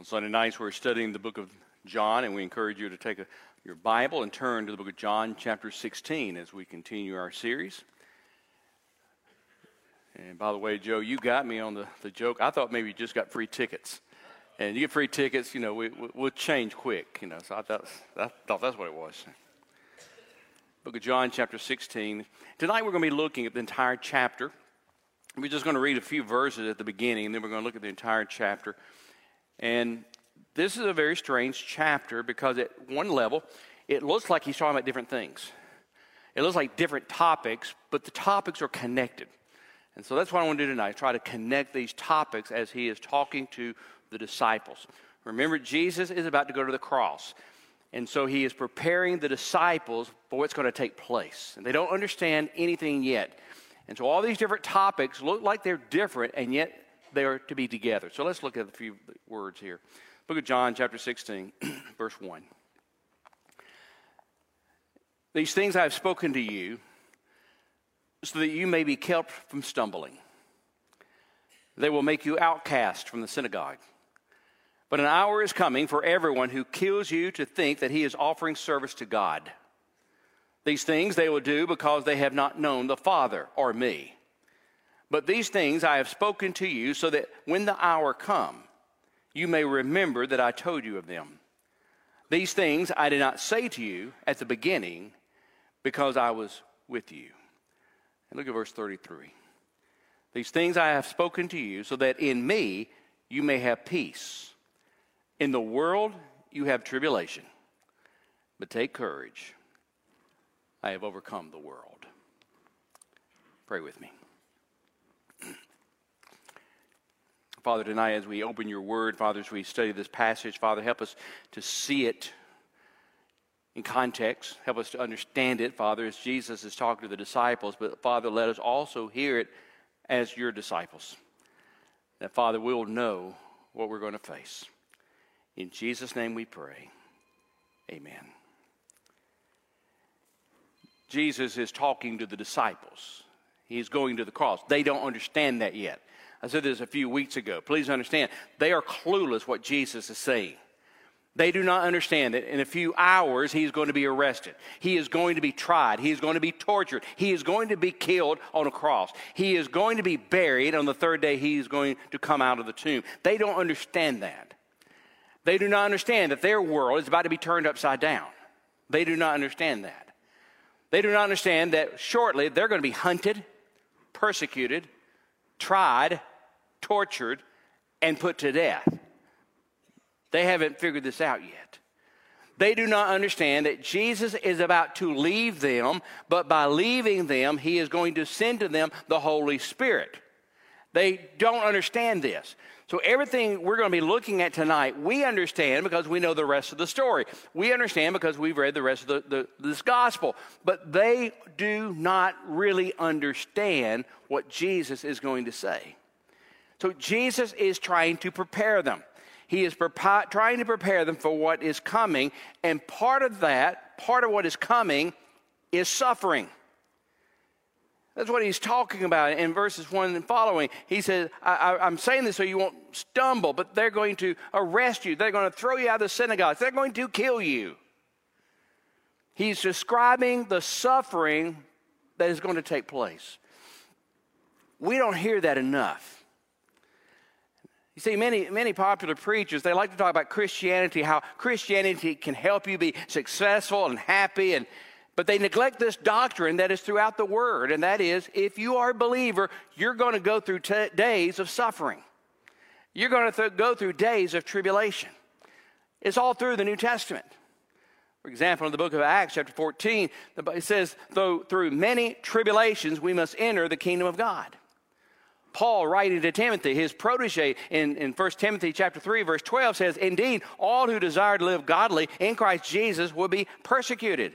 On Sunday nights, we're studying the book of John, and we encourage you to take a, your Bible and turn to the book of John, chapter 16, as we continue our series. And by the way, Joe, you got me on the, the joke. I thought maybe you just got free tickets. And you get free tickets, you know, we, we, will change quick, you know. So I thought, I thought that's what it was. Book of John, chapter 16. Tonight we're going to be looking at the entire chapter. We're just going to read a few verses at the beginning, and then we're going to look at the entire chapter. And this is a very strange chapter because at one level, it looks like he's talking about different things. It looks like different topics, but the topics are connected. And so that's what I want to do tonight try to connect these topics as he is talking to the disciples. Remember, Jesus is about to go to the cross. And so he is preparing the disciples for what's going to take place. And they don't understand anything yet. And so all these different topics look like they're different, and yet they are to be together. So let's look at a few words here. Book of John, chapter 16, verse 1. These things I have spoken to you so that you may be kept from stumbling. They will make you outcast from the synagogue. But an hour is coming for everyone who kills you to think that he is offering service to God. These things they will do because they have not known the Father or me. But these things I have spoken to you so that when the hour come, you may remember that I told you of them. These things I did not say to you at the beginning because I was with you. And look at verse 33. These things I have spoken to you so that in me you may have peace. In the world you have tribulation, but take courage. I have overcome the world. Pray with me. Father, tonight as we open your word, Father, as we study this passage, Father, help us to see it in context. Help us to understand it, Father, as Jesus is talking to the disciples. But, Father, let us also hear it as your disciples. That, Father, we'll know what we're going to face. In Jesus' name we pray. Amen. Jesus is talking to the disciples. He's going to the cross. They don't understand that yet. I said this a few weeks ago. Please understand, they are clueless what Jesus is saying. They do not understand that in a few hours he is going to be arrested. He is going to be tried. He is going to be tortured. He is going to be killed on a cross. He is going to be buried. On the third day, he is going to come out of the tomb. They don't understand that. They do not understand that their world is about to be turned upside down. They do not understand that. They do not understand that shortly they're going to be hunted, persecuted, tried, tortured, and put to death. They haven't figured this out yet. They do not understand that Jesus is about to leave them, but by leaving them, he is going to send to them the Holy Spirit. They don't understand this. So, everything we're going to be looking at tonight, we understand because we know the rest of the story. We understand because we've read the rest of the, the, this gospel. But they do not really understand what Jesus is going to say. So, Jesus is trying to prepare them. He is trying to prepare them for what is coming. And part of that, part of what is coming, is suffering. That's what he's talking about in verses 1 and following. He says, I, am saying this so you won't stumble, but they're going to arrest you. They're going to throw you out of the synagogues. They're going to kill you. He's describing the suffering that is going to take place. We don't hear that enough. You see, many, many popular preachers, they like to talk about Christianity, how Christianity can help you be successful and happy and but they neglect this doctrine that is throughout the Word, and that is if you are a believer, you're going to go through t- days of suffering. You're going to th- go through days of tribulation. It's all through the New Testament. For example, in the book of Acts, chapter 14, it says, Though through many tribulations we must enter the kingdom of God. Paul writing to Timothy, his protege in, in 1 Timothy chapter 3, verse 12 says, Indeed, all who desire to live godly in Christ Jesus will be persecuted.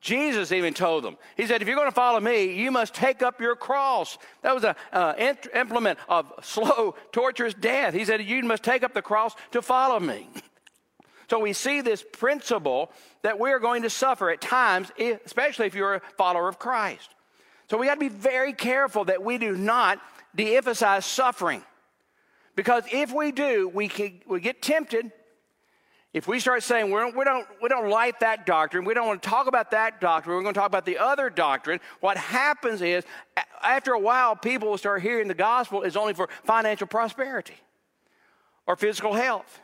Jesus even told them, He said, if you're going to follow me, you must take up your cross. That was an implement of slow, torturous death. He said, you must take up the cross to follow me. So we see this principle that we're going to suffer at times, especially if you're a follower of Christ. So we got to be very careful that we do not de emphasize suffering. Because if we do, we, can, we get tempted. If we start saying we're, we, don't, we don't like that doctrine, we don't want to talk about that doctrine, we're going to talk about the other doctrine, what happens is after a while, people will start hearing the gospel is only for financial prosperity or physical health.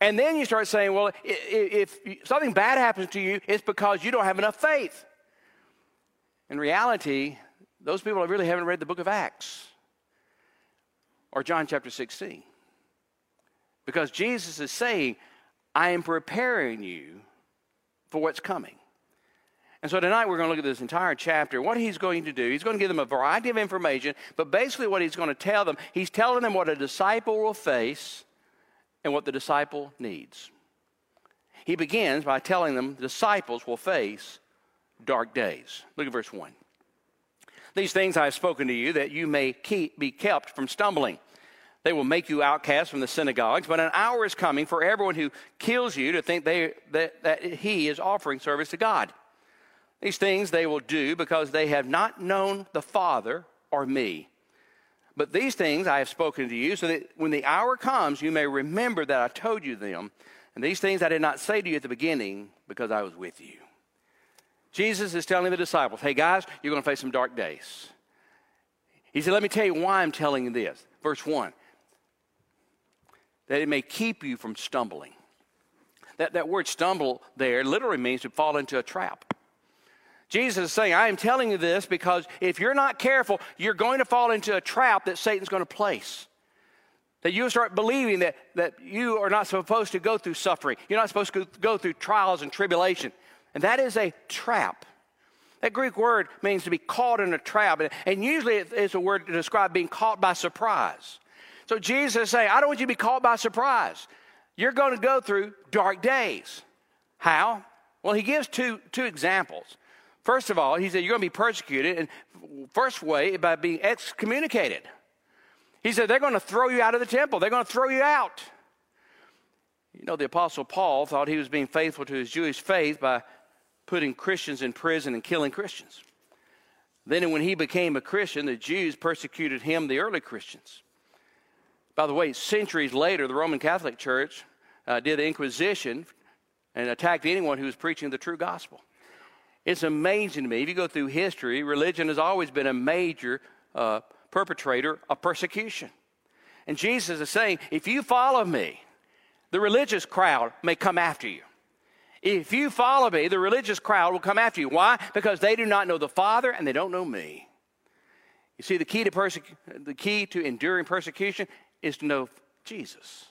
And then you start saying, well, if something bad happens to you, it's because you don't have enough faith. In reality, those people really haven't read the book of Acts or John chapter 16. Because Jesus is saying, I am preparing you for what's coming. And so tonight we're going to look at this entire chapter. What he's going to do, he's going to give them a variety of information, but basically what he's going to tell them, he's telling them what a disciple will face and what the disciple needs. He begins by telling them disciples will face dark days. Look at verse 1. These things I have spoken to you that you may keep, be kept from stumbling. They will make you outcasts from the synagogues, but an hour is coming for everyone who kills you to think they, that, that he is offering service to God. These things they will do because they have not known the Father or me. But these things I have spoken to you, so that when the hour comes, you may remember that I told you them. And these things I did not say to you at the beginning because I was with you. Jesus is telling the disciples, hey guys, you're going to face some dark days. He said, let me tell you why I'm telling you this. Verse 1 that it may keep you from stumbling. That, that word stumble there literally means to fall into a trap. Jesus is saying, I am telling you this because if you're not careful, you're going to fall into a trap that Satan's going to place. That you start believing that, that you are not supposed to go through suffering. You're not supposed to go through trials and tribulation. And that is a trap. That Greek word means to be caught in a trap. And usually it's a word to describe being caught by surprise. So Jesus is saying, I don't want you to be caught by surprise. You're going to go through dark days. How? Well, he gives two, two examples. First of all, he said, You're going to be persecuted, and first way by being excommunicated. He said, They're going to throw you out of the temple, they're going to throw you out. You know, the Apostle Paul thought he was being faithful to his Jewish faith by putting Christians in prison and killing Christians. Then, when he became a Christian, the Jews persecuted him, the early Christians. By the way, centuries later, the Roman Catholic Church uh, did the Inquisition and attacked anyone who was preaching the true gospel. It's amazing to me. If you go through history, religion has always been a major uh, perpetrator of persecution. And Jesus is saying, if you follow me, the religious crowd may come after you. If you follow me, the religious crowd will come after you. Why? Because they do not know the Father and they don't know me. You see, the key to, the key to enduring persecution is to know Jesus.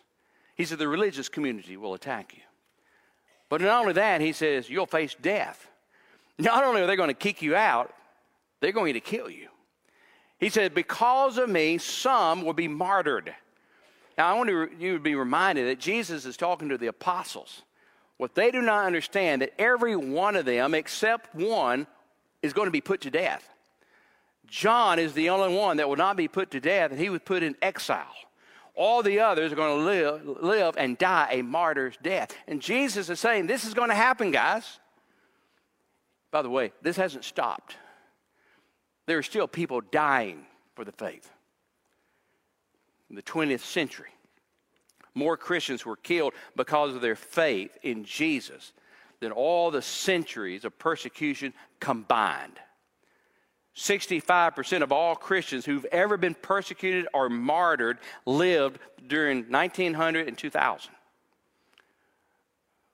He said the religious community will attack you. But not only that, he says you'll face death. Not only are they going to kick you out, they're going to kill you. He said, Because of me, some will be martyred. Now, I want you to be reminded that Jesus is talking to the apostles. What they do not understand that every one of them, except one, is going to be put to death. John is the only one that will not be put to death, and he was put in exile. All the others are going to live, live and die a martyr's death. And Jesus is saying, This is going to happen, guys. By the way, this hasn't stopped. There are still people dying for the faith. In the 20th century, more Christians were killed because of their faith in Jesus than all the centuries of persecution combined. 65% of all Christians who've ever been persecuted or martyred lived during 1900 and 2000.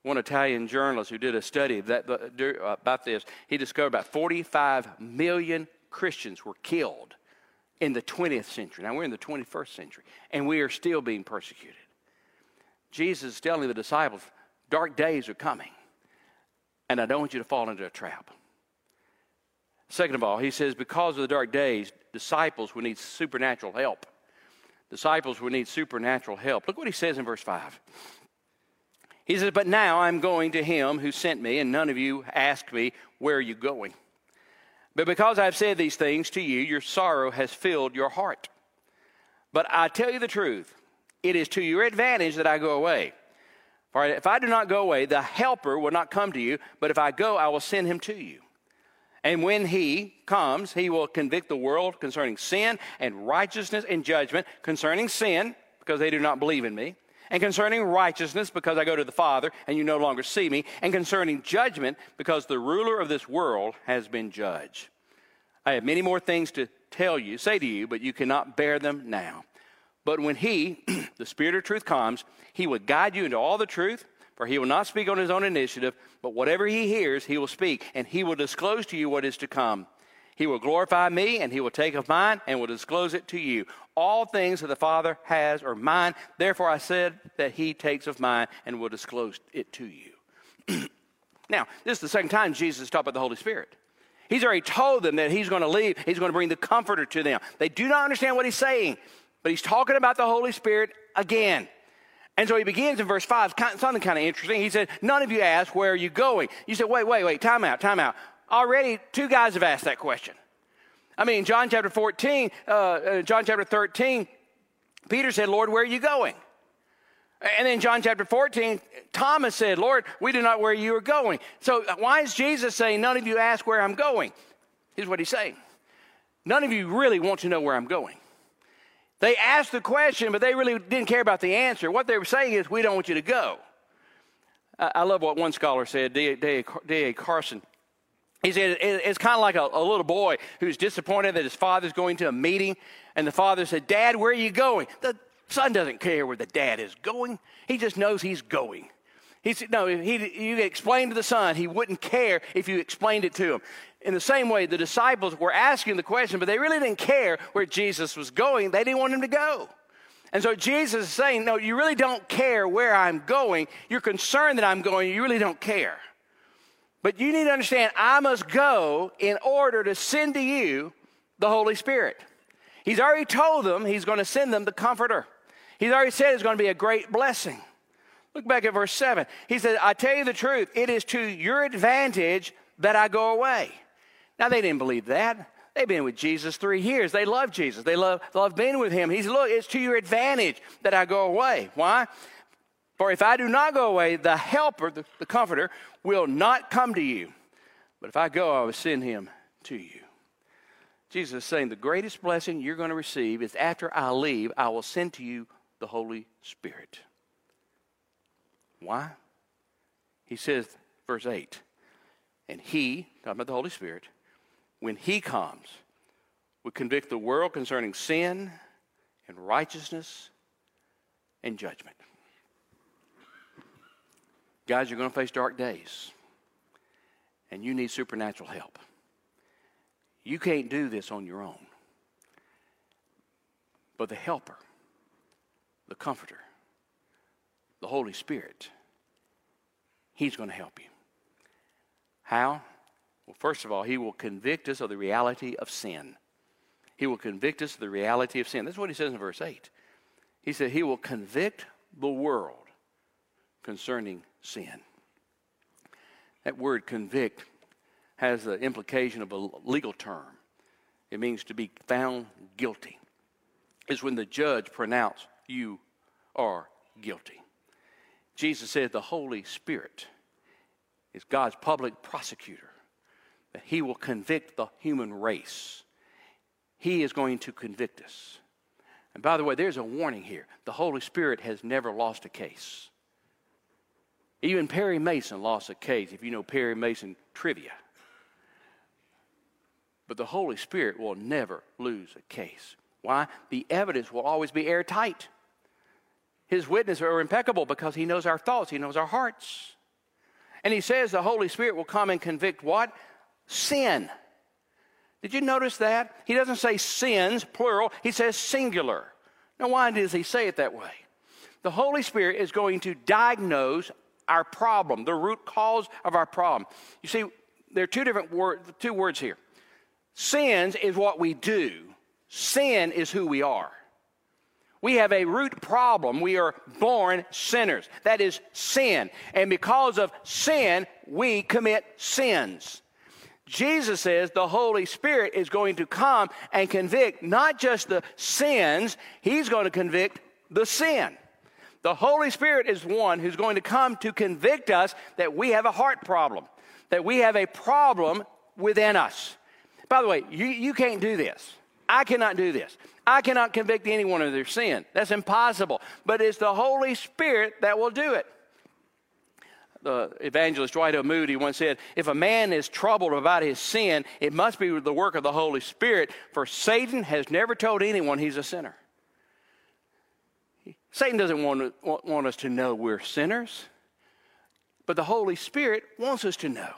One Italian journalist who did a study that, uh, about this, he discovered about 45 million Christians were killed in the 20th century. Now we're in the 21st century, and we are still being persecuted. Jesus is telling the disciples, dark days are coming, and I don't want you to fall into a trap. Second of all, he says, because of the dark days, disciples will need supernatural help. Disciples will need supernatural help. Look what he says in verse 5. He says, But now I'm going to him who sent me, and none of you ask me, Where are you going? But because I've said these things to you, your sorrow has filled your heart. But I tell you the truth, it is to your advantage that I go away. For if I do not go away, the helper will not come to you, but if I go, I will send him to you. And when he comes, he will convict the world concerning sin and righteousness and judgment. Concerning sin, because they do not believe in me. And concerning righteousness, because I go to the Father and you no longer see me. And concerning judgment, because the ruler of this world has been judged. I have many more things to tell you, say to you, but you cannot bear them now. But when He, the Spirit of truth, comes, He will guide you into all the truth, for He will not speak on His own initiative, but whatever He hears, He will speak, and He will disclose to you what is to come. He will glorify me, and He will take of mine, and will disclose it to you. All things that the Father has are mine. Therefore, I said that He takes of mine and will disclose it to you. now, this is the second time Jesus talked about the Holy Spirit. He's already told them that He's going to leave, He's going to bring the Comforter to them. They do not understand what He's saying, but He's talking about the Holy Spirit again. And so he begins in verse 5, something kind of interesting. He said, None of you ask, Where are you going? You said, Wait, wait, wait, time out, time out. Already, two guys have asked that question. I mean, John chapter 14, uh, uh, John chapter 13, Peter said, Lord, where are you going? And then John chapter 14, Thomas said, Lord, we do not where you are going. So why is Jesus saying, None of you ask where I'm going? Here's what he's saying. None of you really want to know where I'm going. They asked the question, but they really didn't care about the answer. What they were saying is, We don't want you to go. I love what one scholar said, D.A. Carson. He said it's kind of like a, a, little boy who's disappointed that his father's going to a meeting, and the father said, Dad, where are you going? The son doesn't care where the dad is going, he just knows he's going. He said, No, he, you explain to the son, he wouldn't care if you explained it to him. In the same way, the disciples were asking the question, but they really didn't care where Jesus was going. They didn't want him to go. And so Jesus is saying, No, you really don't care where I'm going. You're concerned that I'm going. You really don't care. But you need to understand, I must go in order to send to you the Holy Spirit. He's already told them he's going to send them the Comforter. He's already said it's going to be a great blessing. Look back at verse 7. He said, I tell you the truth, it is to your advantage that I go away. Now, they didn't believe that. They've been with Jesus three years. They love Jesus. They love, love being with him. He's, look, it's to your advantage that I go away. Why? For if I do not go away, the helper, the, the comforter, will not come to you. But if I go, I will send him to you. Jesus is saying the greatest blessing you're going to receive is after I leave, I will send to you the Holy Spirit. Why? He says, verse 8, and he, talking about the Holy Spirit, when he comes, will convict the world concerning sin and righteousness and judgment. Guys, you're going to face dark days, and you need supernatural help. You can't do this on your own. But the helper, the comforter, the Holy Spirit, He's going to help you. How? Well, first of all, He will convict us of the reality of sin. He will convict us of the reality of sin. That's what He says in verse 8. He said, He will convict the world concerning sin. That word convict has the implication of a legal term. It means to be found guilty. It's when the judge pronounces you are guilty. Jesus said the Holy Spirit is God's public prosecutor, that he will convict the human race. He is going to convict us. And by the way, there's a warning here. The Holy Spirit has never lost a case. Even Perry Mason lost a case, if you know Perry Mason trivia. But the Holy Spirit will never lose a case. Why? The evidence will always be airtight. His witnesses are impeccable because he knows our thoughts, he knows our hearts. And he says the Holy Spirit will come and convict what? Sin. Did you notice that? He doesn't say sins, plural, he says singular. Now, why does he say it that way? The Holy Spirit is going to diagnose our problem, the root cause of our problem. You see, there are two different two words here. Sins is what we do. Sin is who we are. We have a root problem. We are born sinners. That is sin. And because of sin, we commit sins. Jesus says the Holy Spirit is going to come and convict not just the sins, He's going to convict the sin. The Holy Spirit is one who's going to come to convict us that we have a heart problem, that we have a problem within us. By the way, you, you can't do this. I cannot do this. I cannot convict anyone of their sin. That's impossible. But it's the Holy Spirit that will do it. The evangelist Dwight L. Moody once said, If a man is troubled about his sin, it must be the work of the Holy Spirit, for Satan has never told anyone he's a sinner. Satan doesn't want, want us to know we're sinners, but the Holy Spirit wants us to know.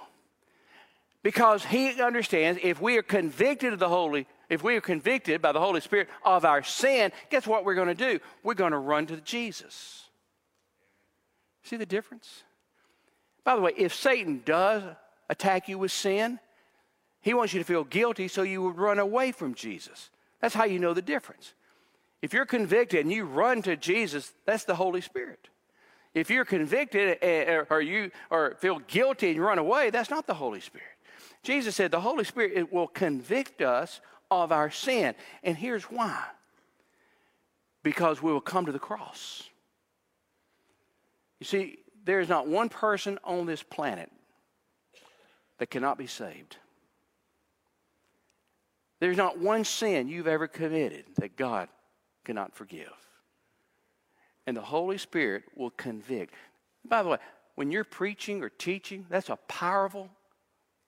Because he understands if we are convicted of the Holy if we are convicted by the Holy Spirit of our sin, guess what we're going to do? We're going to run to Jesus. See the difference? By the way, if Satan does attack you with sin, he wants you to feel guilty so you would run away from Jesus. That's how you know the difference. If you're convicted and you run to Jesus, that's the Holy Spirit. If you're convicted eh, eh, or you or feel guilty and you run away, that's not the Holy Spirit. Jesus said the Holy Spirit will convict us of our sin. And here's why because we will come to the cross. You see, there is not one person on this planet that cannot be saved. There's not one sin you've ever committed that God cannot forgive. And the Holy Spirit will convict. By the way, when you're preaching or teaching, that's a powerful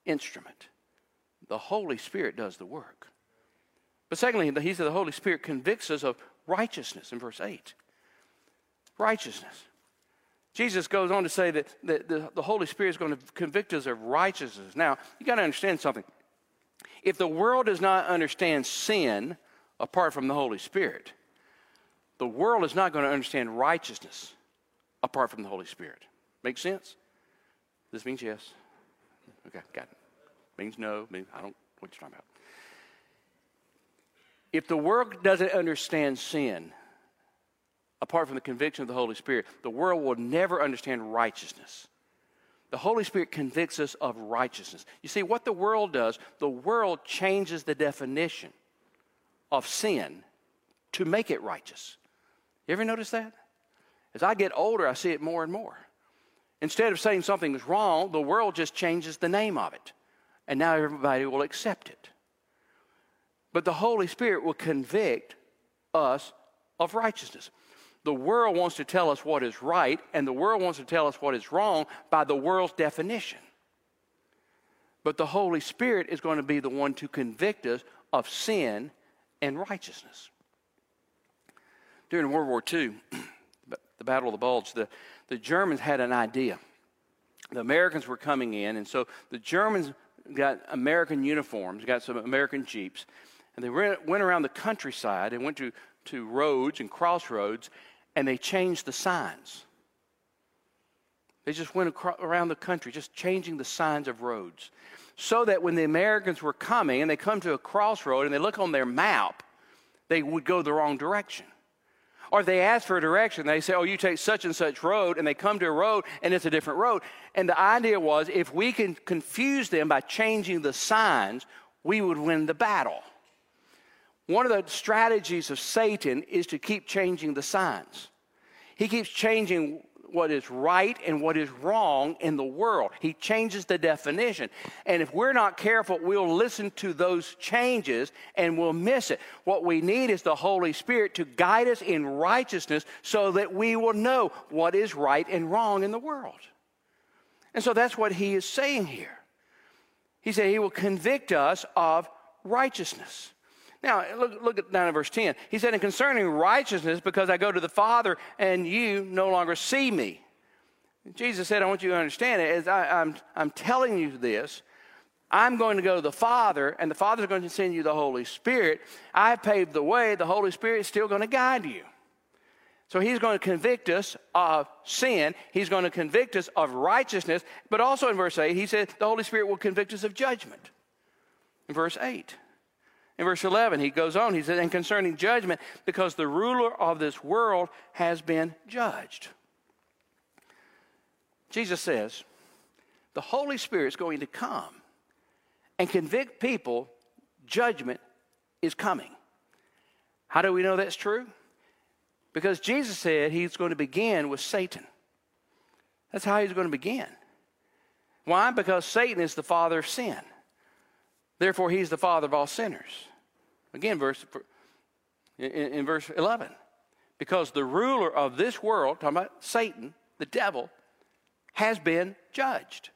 instrument. The Holy Spirit does the work. But secondly, he said the Holy Spirit convicts us of righteousness in verse 8. Righteousness. Jesus goes on to say that the, the, the Holy Spirit is going to convict us of righteousness. Now, you got to understand something. If the world does not understand sin apart from the Holy Spirit, the world is not going to understand righteousness apart from the Holy Spirit. Make sense? This means yes. Okay, got it. Means no. Means I don't what you're talking about. If the world doesn't understand sin, apart from the conviction of the Holy Spirit, the world will never understand righteousness. The Holy Spirit convicts us of righteousness. You see, what the world does, the world changes the definition of sin to make it righteous. You ever notice that? As I get older, I see it more and more. Instead of saying something is wrong, the world just changes the name of it. And now everybody will accept it. But the Holy Spirit will convict us of righteousness. The world wants to tell us what is right, and the world wants to tell us what is wrong by the world's definition. But the Holy Spirit is going to be the one to convict us of sin and righteousness. During World War II, the Battle of the Bulge, the, the Germans had an idea. The Americans were coming in, and so the Germans got American uniforms, got some American Jeeps, and they went around the countryside and went to, to roads and crossroads and they changed the signs. They just went around the country, just changing the signs of roads. So that when the Americans were coming and they come to a crossroad and they look on their map, they would go the wrong direction. Or they ask for a direction, they say, Oh, you take such and such road, and they come to a road and it's a different road. And the idea was if we can confuse them by changing the signs, we would win the battle. One of the strategies of Satan is to keep changing the signs. He keeps changing what is right and what is wrong in the world. He changes the definition. And if we're not careful, we'll listen to those changes and we'll miss it. What we need is the Holy Spirit to guide us in righteousness so that we will know what is right and wrong in the world. And so that's what he is saying here. He said he will convict us of righteousness. Now, look, look at down in verse 10. He said, And concerning righteousness, because I go to the Father and you no longer see me. Jesus said, I want you to understand it. As I, I'm, I'm telling you this, I'm going to go to the Father, and the Father's going to send you the Holy Spirit. I've paved the way. The Holy Spirit is still going to guide you. So he's going to convict us of sin. He's going to convict us of righteousness. But also in verse 8, he said the Holy Spirit will convict us of judgment. In verse 8. In verse 11, he goes on, he says, and concerning judgment, because the ruler of this world has been judged. Jesus says, the Holy Spirit is going to come and convict people, judgment is coming. How do we know that's true? Because Jesus said he's going to begin with Satan. That's how he's going to begin. Why? Because Satan is the father of sin. Therefore, he's the father of all sinners. Again, verse in, in verse 11. Because the ruler of this world, talking about Satan, the devil, has been judged.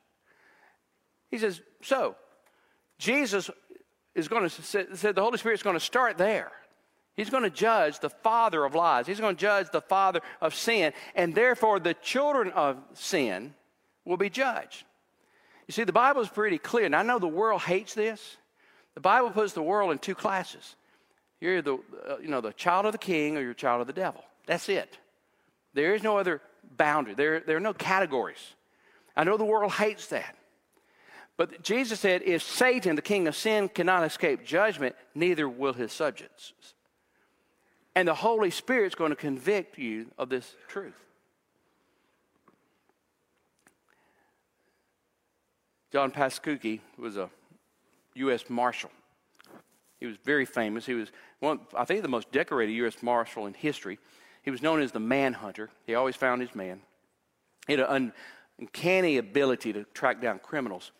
He says, so Jesus is going to say the Holy Spirit is going to start there. He's going to judge the father of lies. He's going to judge the father of sin, and therefore the children of sin will be judged. You see, the Bible is pretty clear, and I know the world hates this. The Bible puts the world in two classes. You're the, uh, you know, the child of the king or you're child of the devil. That's it. There is no other boundary. There, there are no categories. I know the world hates that. But Jesus said, if Satan, the king of sin, cannot escape judgment, neither will his subjects. And the Holy Spirit's going to convict you of this truth. John Paczynski was a U.S. Marshal. He was very famous. He was, one, I think, the most decorated U.S. Marshal in history. He was known as the manhunter. He always found his man. He had an uncanny ability to track down criminals.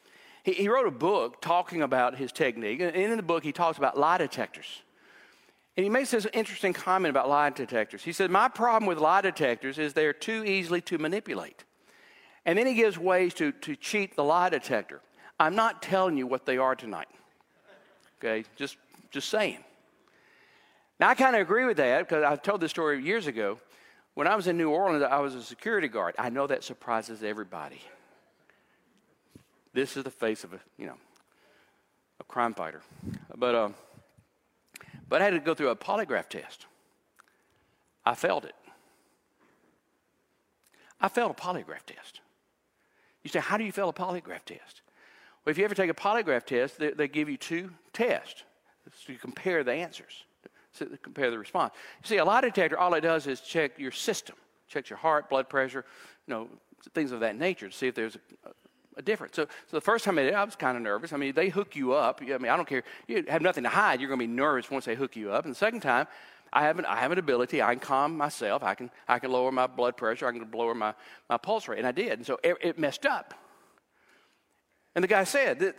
He, he wrote a book talking about his technique. And in the book, he talks about lie detectors. And he makes this interesting comment about lie detectors. He said, My problem with lie detectors is they're too easily to manipulate. And then he gives ways to, to cheat the lie detector. I'm not telling you what they are tonight. Okay, just, just saying. Now, I kind of agree with that because I've told this story years ago. When I was in New Orleans, I was a security guard. I know that surprises everybody. This is the face of a, you know, a crime fighter. But, uh, but I had to go through a polygraph test. I failed it. I failed a polygraph test. You say, how do you fail a polygraph test? Well, if you ever take a polygraph test, they, they give you two tests so compare the answers, so compare the response. You see, a lie detector, all it does is check your system, checks your heart, blood pressure, you know, things of that nature to see if there's a, a difference. So, so the first time I did I was kind of nervous. I mean, they hook you up. I mean, I don't care. You have nothing to hide. You're going to be nervous once they hook you up. And the second time, I have an, I have an ability. I can calm myself. I can, I can lower my blood pressure. I can lower my, my pulse rate. And I did. And so it, it messed up. And the guy said,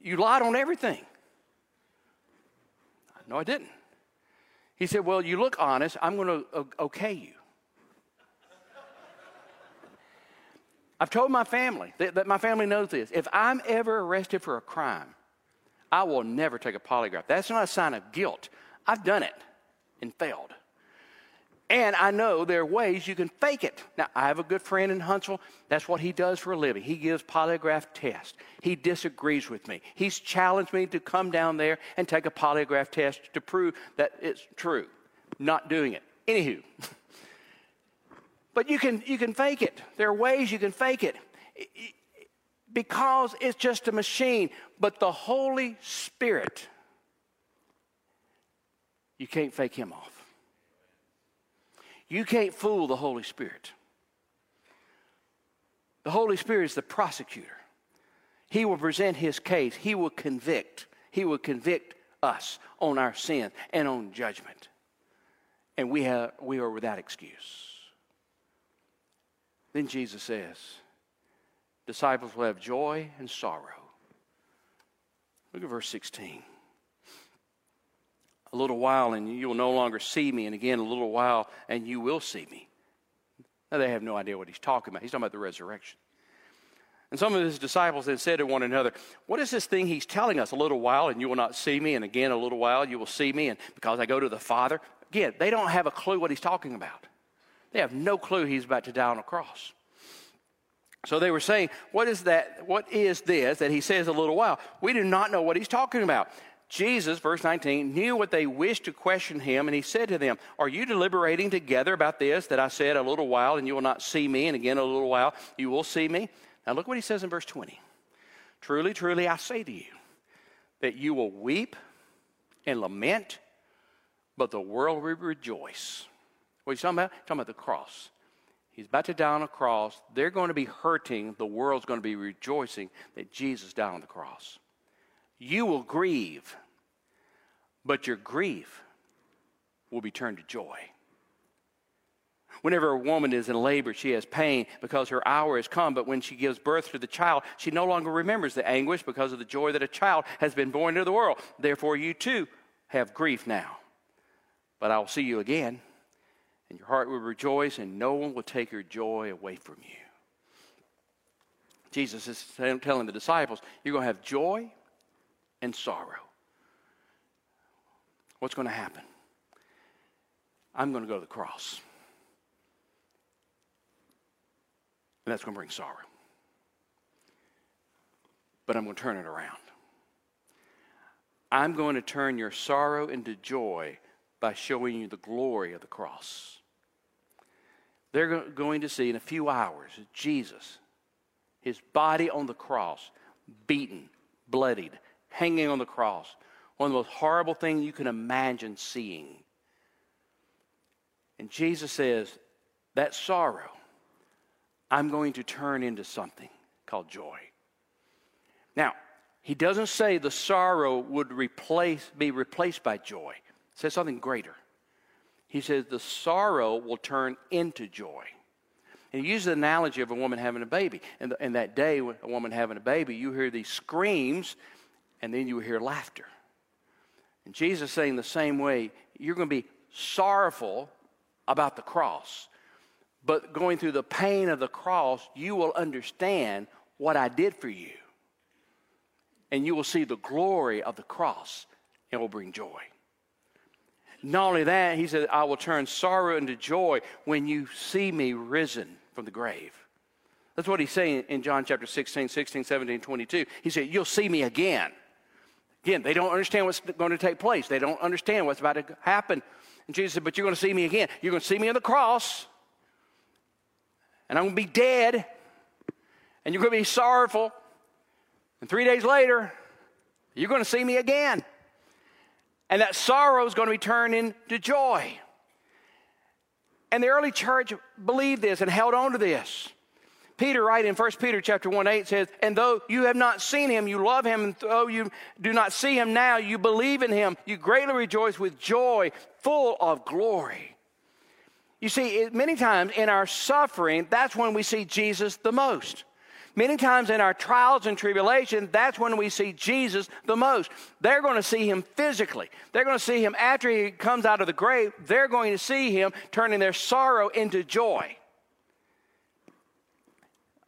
You lied on everything. No, I didn't. He said, Well, you look honest. I'm going to okay you. I've told my family that, my family knows this. If I'm ever arrested for a crime, I will never take a polygraph. That's not a sign of guilt. I've done it and failed. And I know there are ways you can fake it. Now, I have a good friend in Huntsville. That's what he does for a living. He gives polygraph tests. He disagrees with me. He's challenged me to come down there and take a polygraph test to prove that it's true. Not doing it. Anywho, but you can, you can fake it. There are ways you can fake it because it's just a machine. But the Holy Spirit, you can't fake him off. You can't fool the Holy Spirit. The Holy Spirit is the prosecutor. He will present his case, he will convict. He will convict us on our sin and on judgment. And we, have, we are without excuse. Then Jesus says, disciples will have joy and sorrow. Look at verse 16 a little while and you will no longer see me, and again a little while and you will see me. Now they have no idea what he's talking about. He's talking about the resurrection. And some of his disciples then said to one another, What is this thing he's telling us? A little while and you will not see me, and again a little while you will see me, and because I go to the Father. Again, they don't have a clue what he's talking about. They have no clue he's about to die on a cross. So they were saying, What is that? What is this that he says a little while? We do not know what he's talking about. Jesus, verse 19, knew what they wished to question him, and he said to them, Are you deliberating together about this that I said a little while and you will not see me, and again a little while you will see me? Now look what he says in verse 20. Truly, truly, I say to you that you will weep and lament, but the world will rejoice. What you talking about? He's talking about the cross. He's about to die on a cross. They're going to be hurting. The world's going to be rejoicing that Jesus died on the cross. You will grieve, but your grief will be turned to joy. Whenever a woman is in labor, she has pain because her hour has come. But when she gives birth to the child, she no longer remembers the anguish because of the joy that a child has been born into the world. Therefore, you too have grief now. But I will see you again, and your heart will rejoice, and no one will take your joy away from you. Jesus is telling the disciples, You're going to have joy and sorrow. What's going to happen? I'm going to go to the cross. And that's going to bring sorrow. But I'm going to turn it around. I'm going to turn your sorrow into joy by showing you the glory of the cross. They're going to see in a few hours Jesus, his body on the cross, beaten, bloodied, hanging on the cross. One of the most horrible things you can imagine seeing. And Jesus says, That sorrow, I'm going to turn into something called joy. Now, he doesn't say the sorrow would replace, be replaced by joy. He says something greater. He says the sorrow will turn into joy. And he uses the analogy of a woman having a baby. And, in that day, a woman having a baby, you hear these screams, and then you will hear laughter. And Jesus is saying the same way, you're going to be sorrowful about the cross. But going through the pain of the cross, you will understand what I did for you. And you will see the glory of the cross, and will bring joy. Not only that, he said, I will turn sorrow into joy when you see me risen from the grave. That's what he's saying in John chapter 16, 16, 17, 22. He said, You'll see me again. Again, they don't understand what's going to take place. They don't understand what's about to happen. And Jesus said, But you're going to see me again. You're going to see me on the cross and I'm going to be dead, and you're going to be sorrowful. And three days later, you're going to see me again. And that sorrow is going to be turned into joy. And the early church believed this and held on to this. Peter, right in 1 Peter chapter 1 8 says, And though you have not seen him, you love him, and though you do not see him now, you believe in him, you greatly rejoice with joy, full of glory. You see, many times in our suffering, that's when we see Jesus the most. Many times in our trials and tribulation, that's when we see Jesus the most. They're going to see him physically. They're going to see him after he comes out of the grave. They're going to see him turning their sorrow into joy.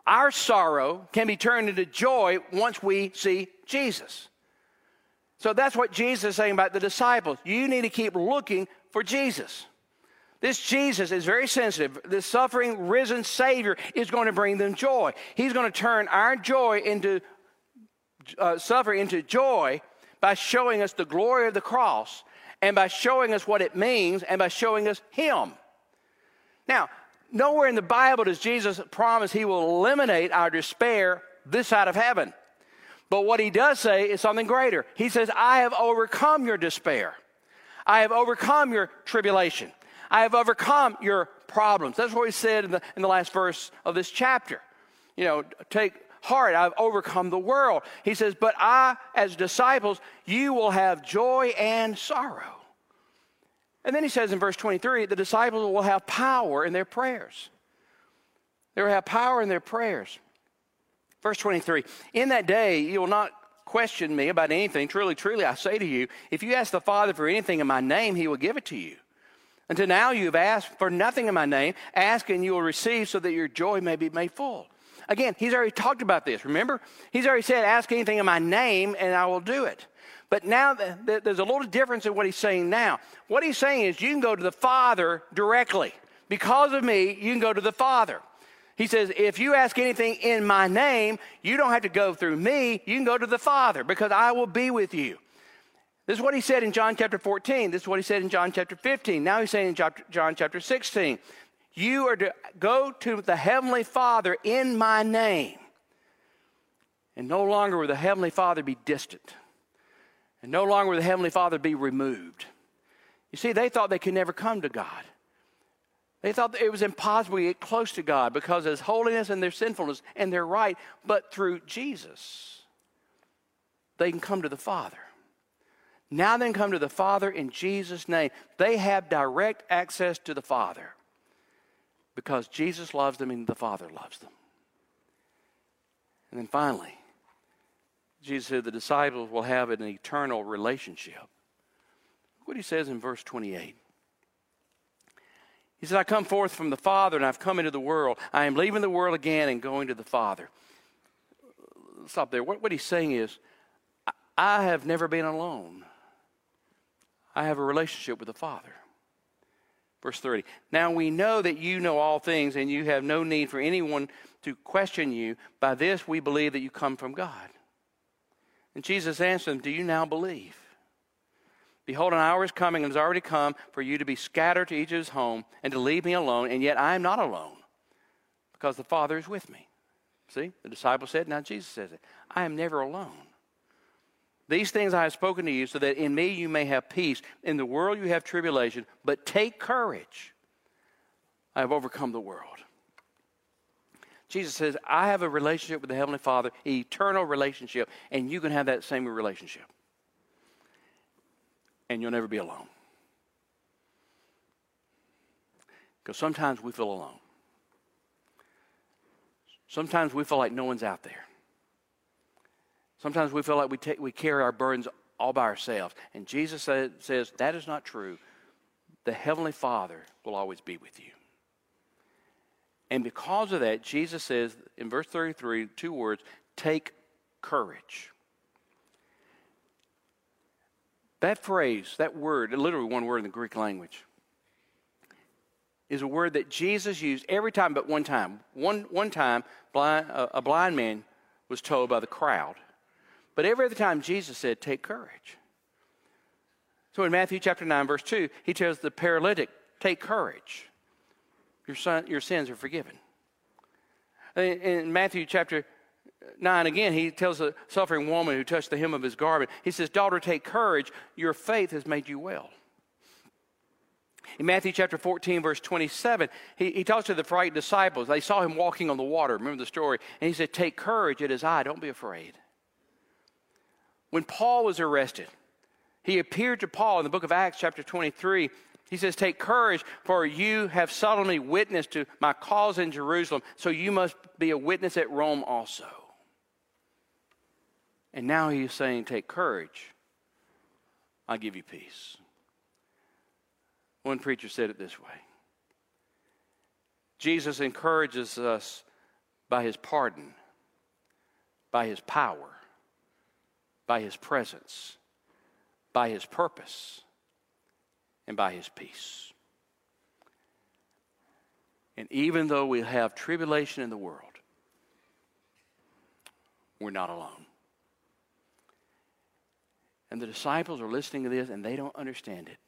Our sorrow can be turned into joy once we see Jesus. So that's what Jesus is saying about the disciples. You need to keep looking for Jesus. This Jesus is very sensitive. This suffering, risen Savior is going to bring them joy. He's going to turn our joy into uh, suffering into joy by showing us the glory of the cross and by showing us what it means and by showing us Him. Now, nowhere in the Bible does Jesus promise He will eliminate our despair this side of heaven. But what He does say is something greater. He says, I have overcome your despair, I have overcome your tribulation. I have overcome your problems. That's what he said in the, in the last verse of this chapter. You know, take heart, I've overcome the world. He says, But I, as disciples, you will have joy and sorrow. And then he says in verse 23 the disciples will have power in their prayers. They will have power in their prayers. Verse 23 In that day, you will not question me about anything. Truly, truly, I say to you, if you ask the Father for anything in my name, he will give it to you. Until now you have asked for nothing in my name. Ask and you will receive so that your joy may be made full. Again, he's already talked about this, remember? He's already said, Ask anything in my name and I will do it. But now there's a little difference in what he's saying now. What he's saying is, you can go to the Father directly. Because of me, you can go to the Father. He says, if you ask anything in my name, you don't have to go through me. You can go to the Father because I will be with you. This is what he said in John chapter 14. This is what he said in John chapter 15. Now he's saying in John chapter 16. You are to go to the Heavenly Father in my name. And no longer will the Heavenly Father be distant. And no longer will the Heavenly Father be removed. You see, they thought they could never come to God. They thought it was impossible to get close to God because of His holiness and their sinfulness and their right. But through Jesus, they can come to the Father. Now then come to the Father in Jesus' name. They have direct access to the Father. because Jesus loves them and the Father loves them. And then finally, Jesus said the disciples will have an eternal relationship. Look What he says in verse 28. He said, I come forth from the Father and I've come into the world. I am leaving the world again and going to the Father. Stop there. What, what he's saying is, I have never been alone. I have a relationship with the Father. Verse 30. Now we know that you know all things and you have no need for anyone to question you. By this we believe that you come from God. And Jesus answered them, Do you now believe? Behold, an hour is coming and has already come for you to be scattered to each of his home and to leave me alone, and yet I am not alone because the Father is with me. See, the disciple said, now Jesus says it I am never alone. These things I have spoken to you so that in me you may have peace. In the world you have tribulation, but take courage. I have overcome the world. Jesus says, I have a relationship with the Heavenly Father, eternal relationship, and you can have that same relationship and you'll never be alone. Because sometimes we feel alone. Sometimes we feel like no one's out there. Sometimes we feel like we, take, we carry our burdens all by ourselves. And Jesus says that is not true. The Heavenly Father will always be with you. And because of that, Jesus says in verse 33, two words take courage. That phrase, that word, literally one word in the Greek language, is a word that Jesus used every time but one time. One, one time, blind, uh, a blind man was told by the crowd. But every other time, Jesus said, Take courage. So in Matthew chapter 9, verse 2, he tells the paralytic, Take courage. Your, son, your sins are forgiven. In Matthew chapter 9 again, he tells a suffering woman who touched the hem of his garment, he says, Daughter, take courage, your faith has made you well. In Matthew chapter 14, verse 27, he, he talks to the frightened disciples. They saw him walking on the water. Remember the story? And he said, Take courage, it is I, don't be afraid. When Paul was arrested, he appeared to Paul in the book of Acts, chapter 23. He says, Take courage, for you have solemnly witnessed to my cause in Jerusalem, so you must be a witness at Rome also. And now he's saying, Take courage. I'll give you peace. One preacher said it this way Jesus encourages us by his pardon, by his power, by his presence, by his purpose, and by his peace. And even though we have tribulation in the world, we're not alone. And the disciples are listening to this and they don't understand it.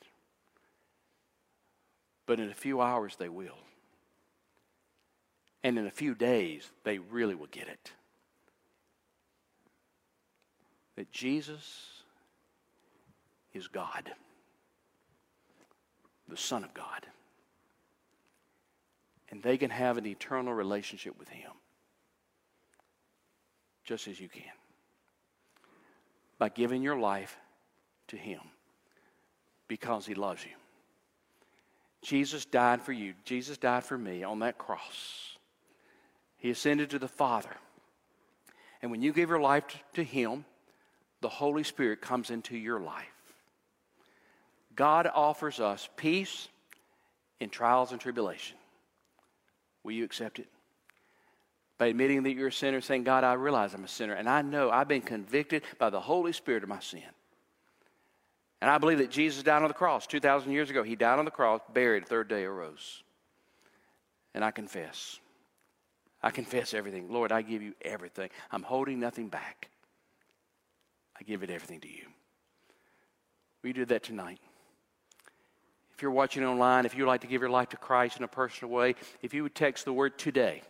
But in a few hours, they will. And in a few days, they really will get it. That Jesus is God, the Son of God. And they can have an eternal relationship with Him, just as you can by giving your life to Him because He loves you. Jesus died for you. Jesus died for me on that cross. He ascended to the Father. And when you give your life to Him, the Holy Spirit comes into your life. God offers us peace in trials and tribulation. Will you accept it? by admitting that you're a sinner, saying, God, I realize I'm a sinner, and I know I've been convicted by the Holy Spirit of my sin. And I believe that Jesus died on the cross 2,000 years ago. He died on the cross, buried, third day arose. And I confess. I confess everything. Lord, I give you everything. I'm holding nothing back. I give it everything to you. Will you do that tonight? If you're watching online, if you'd like to give your life to Christ in a personal way, if you would text the word today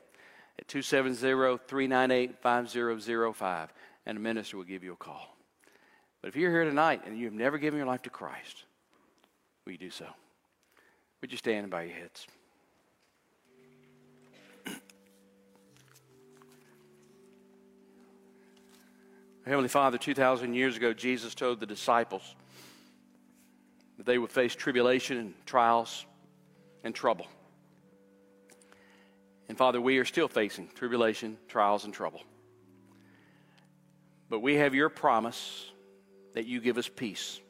at 270 398 5005, and a minister will give you a call. But if you're here tonight and you've never given your life to Christ, will you do so? Would you stand by your heads? Heavenly Father, 2,000 years ago, Jesus told the disciples that they would face tribulation and trials and trouble. And Father, we are still facing tribulation, trials, and trouble. But we have your promise that you give us peace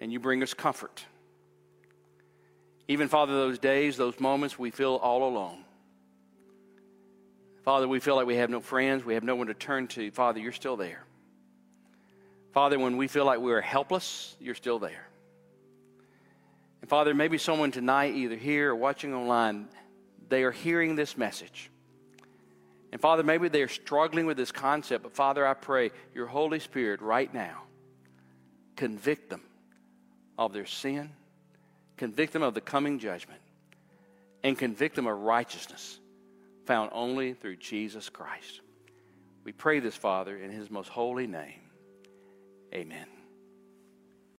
and you bring us comfort. Even, Father, those days, those moments we feel all alone. Father, we feel like we have no friends, we have no one to turn to. Father, you're still there. Father, when we feel like we are helpless, you're still there. And Father, maybe someone tonight, either here or watching online, they are hearing this message. And Father, maybe they're struggling with this concept, but Father, I pray your Holy Spirit right now convict them of their sin, convict them of the coming judgment, and convict them of righteousness found only through Jesus Christ. We pray this, Father, in his most holy name. Amen.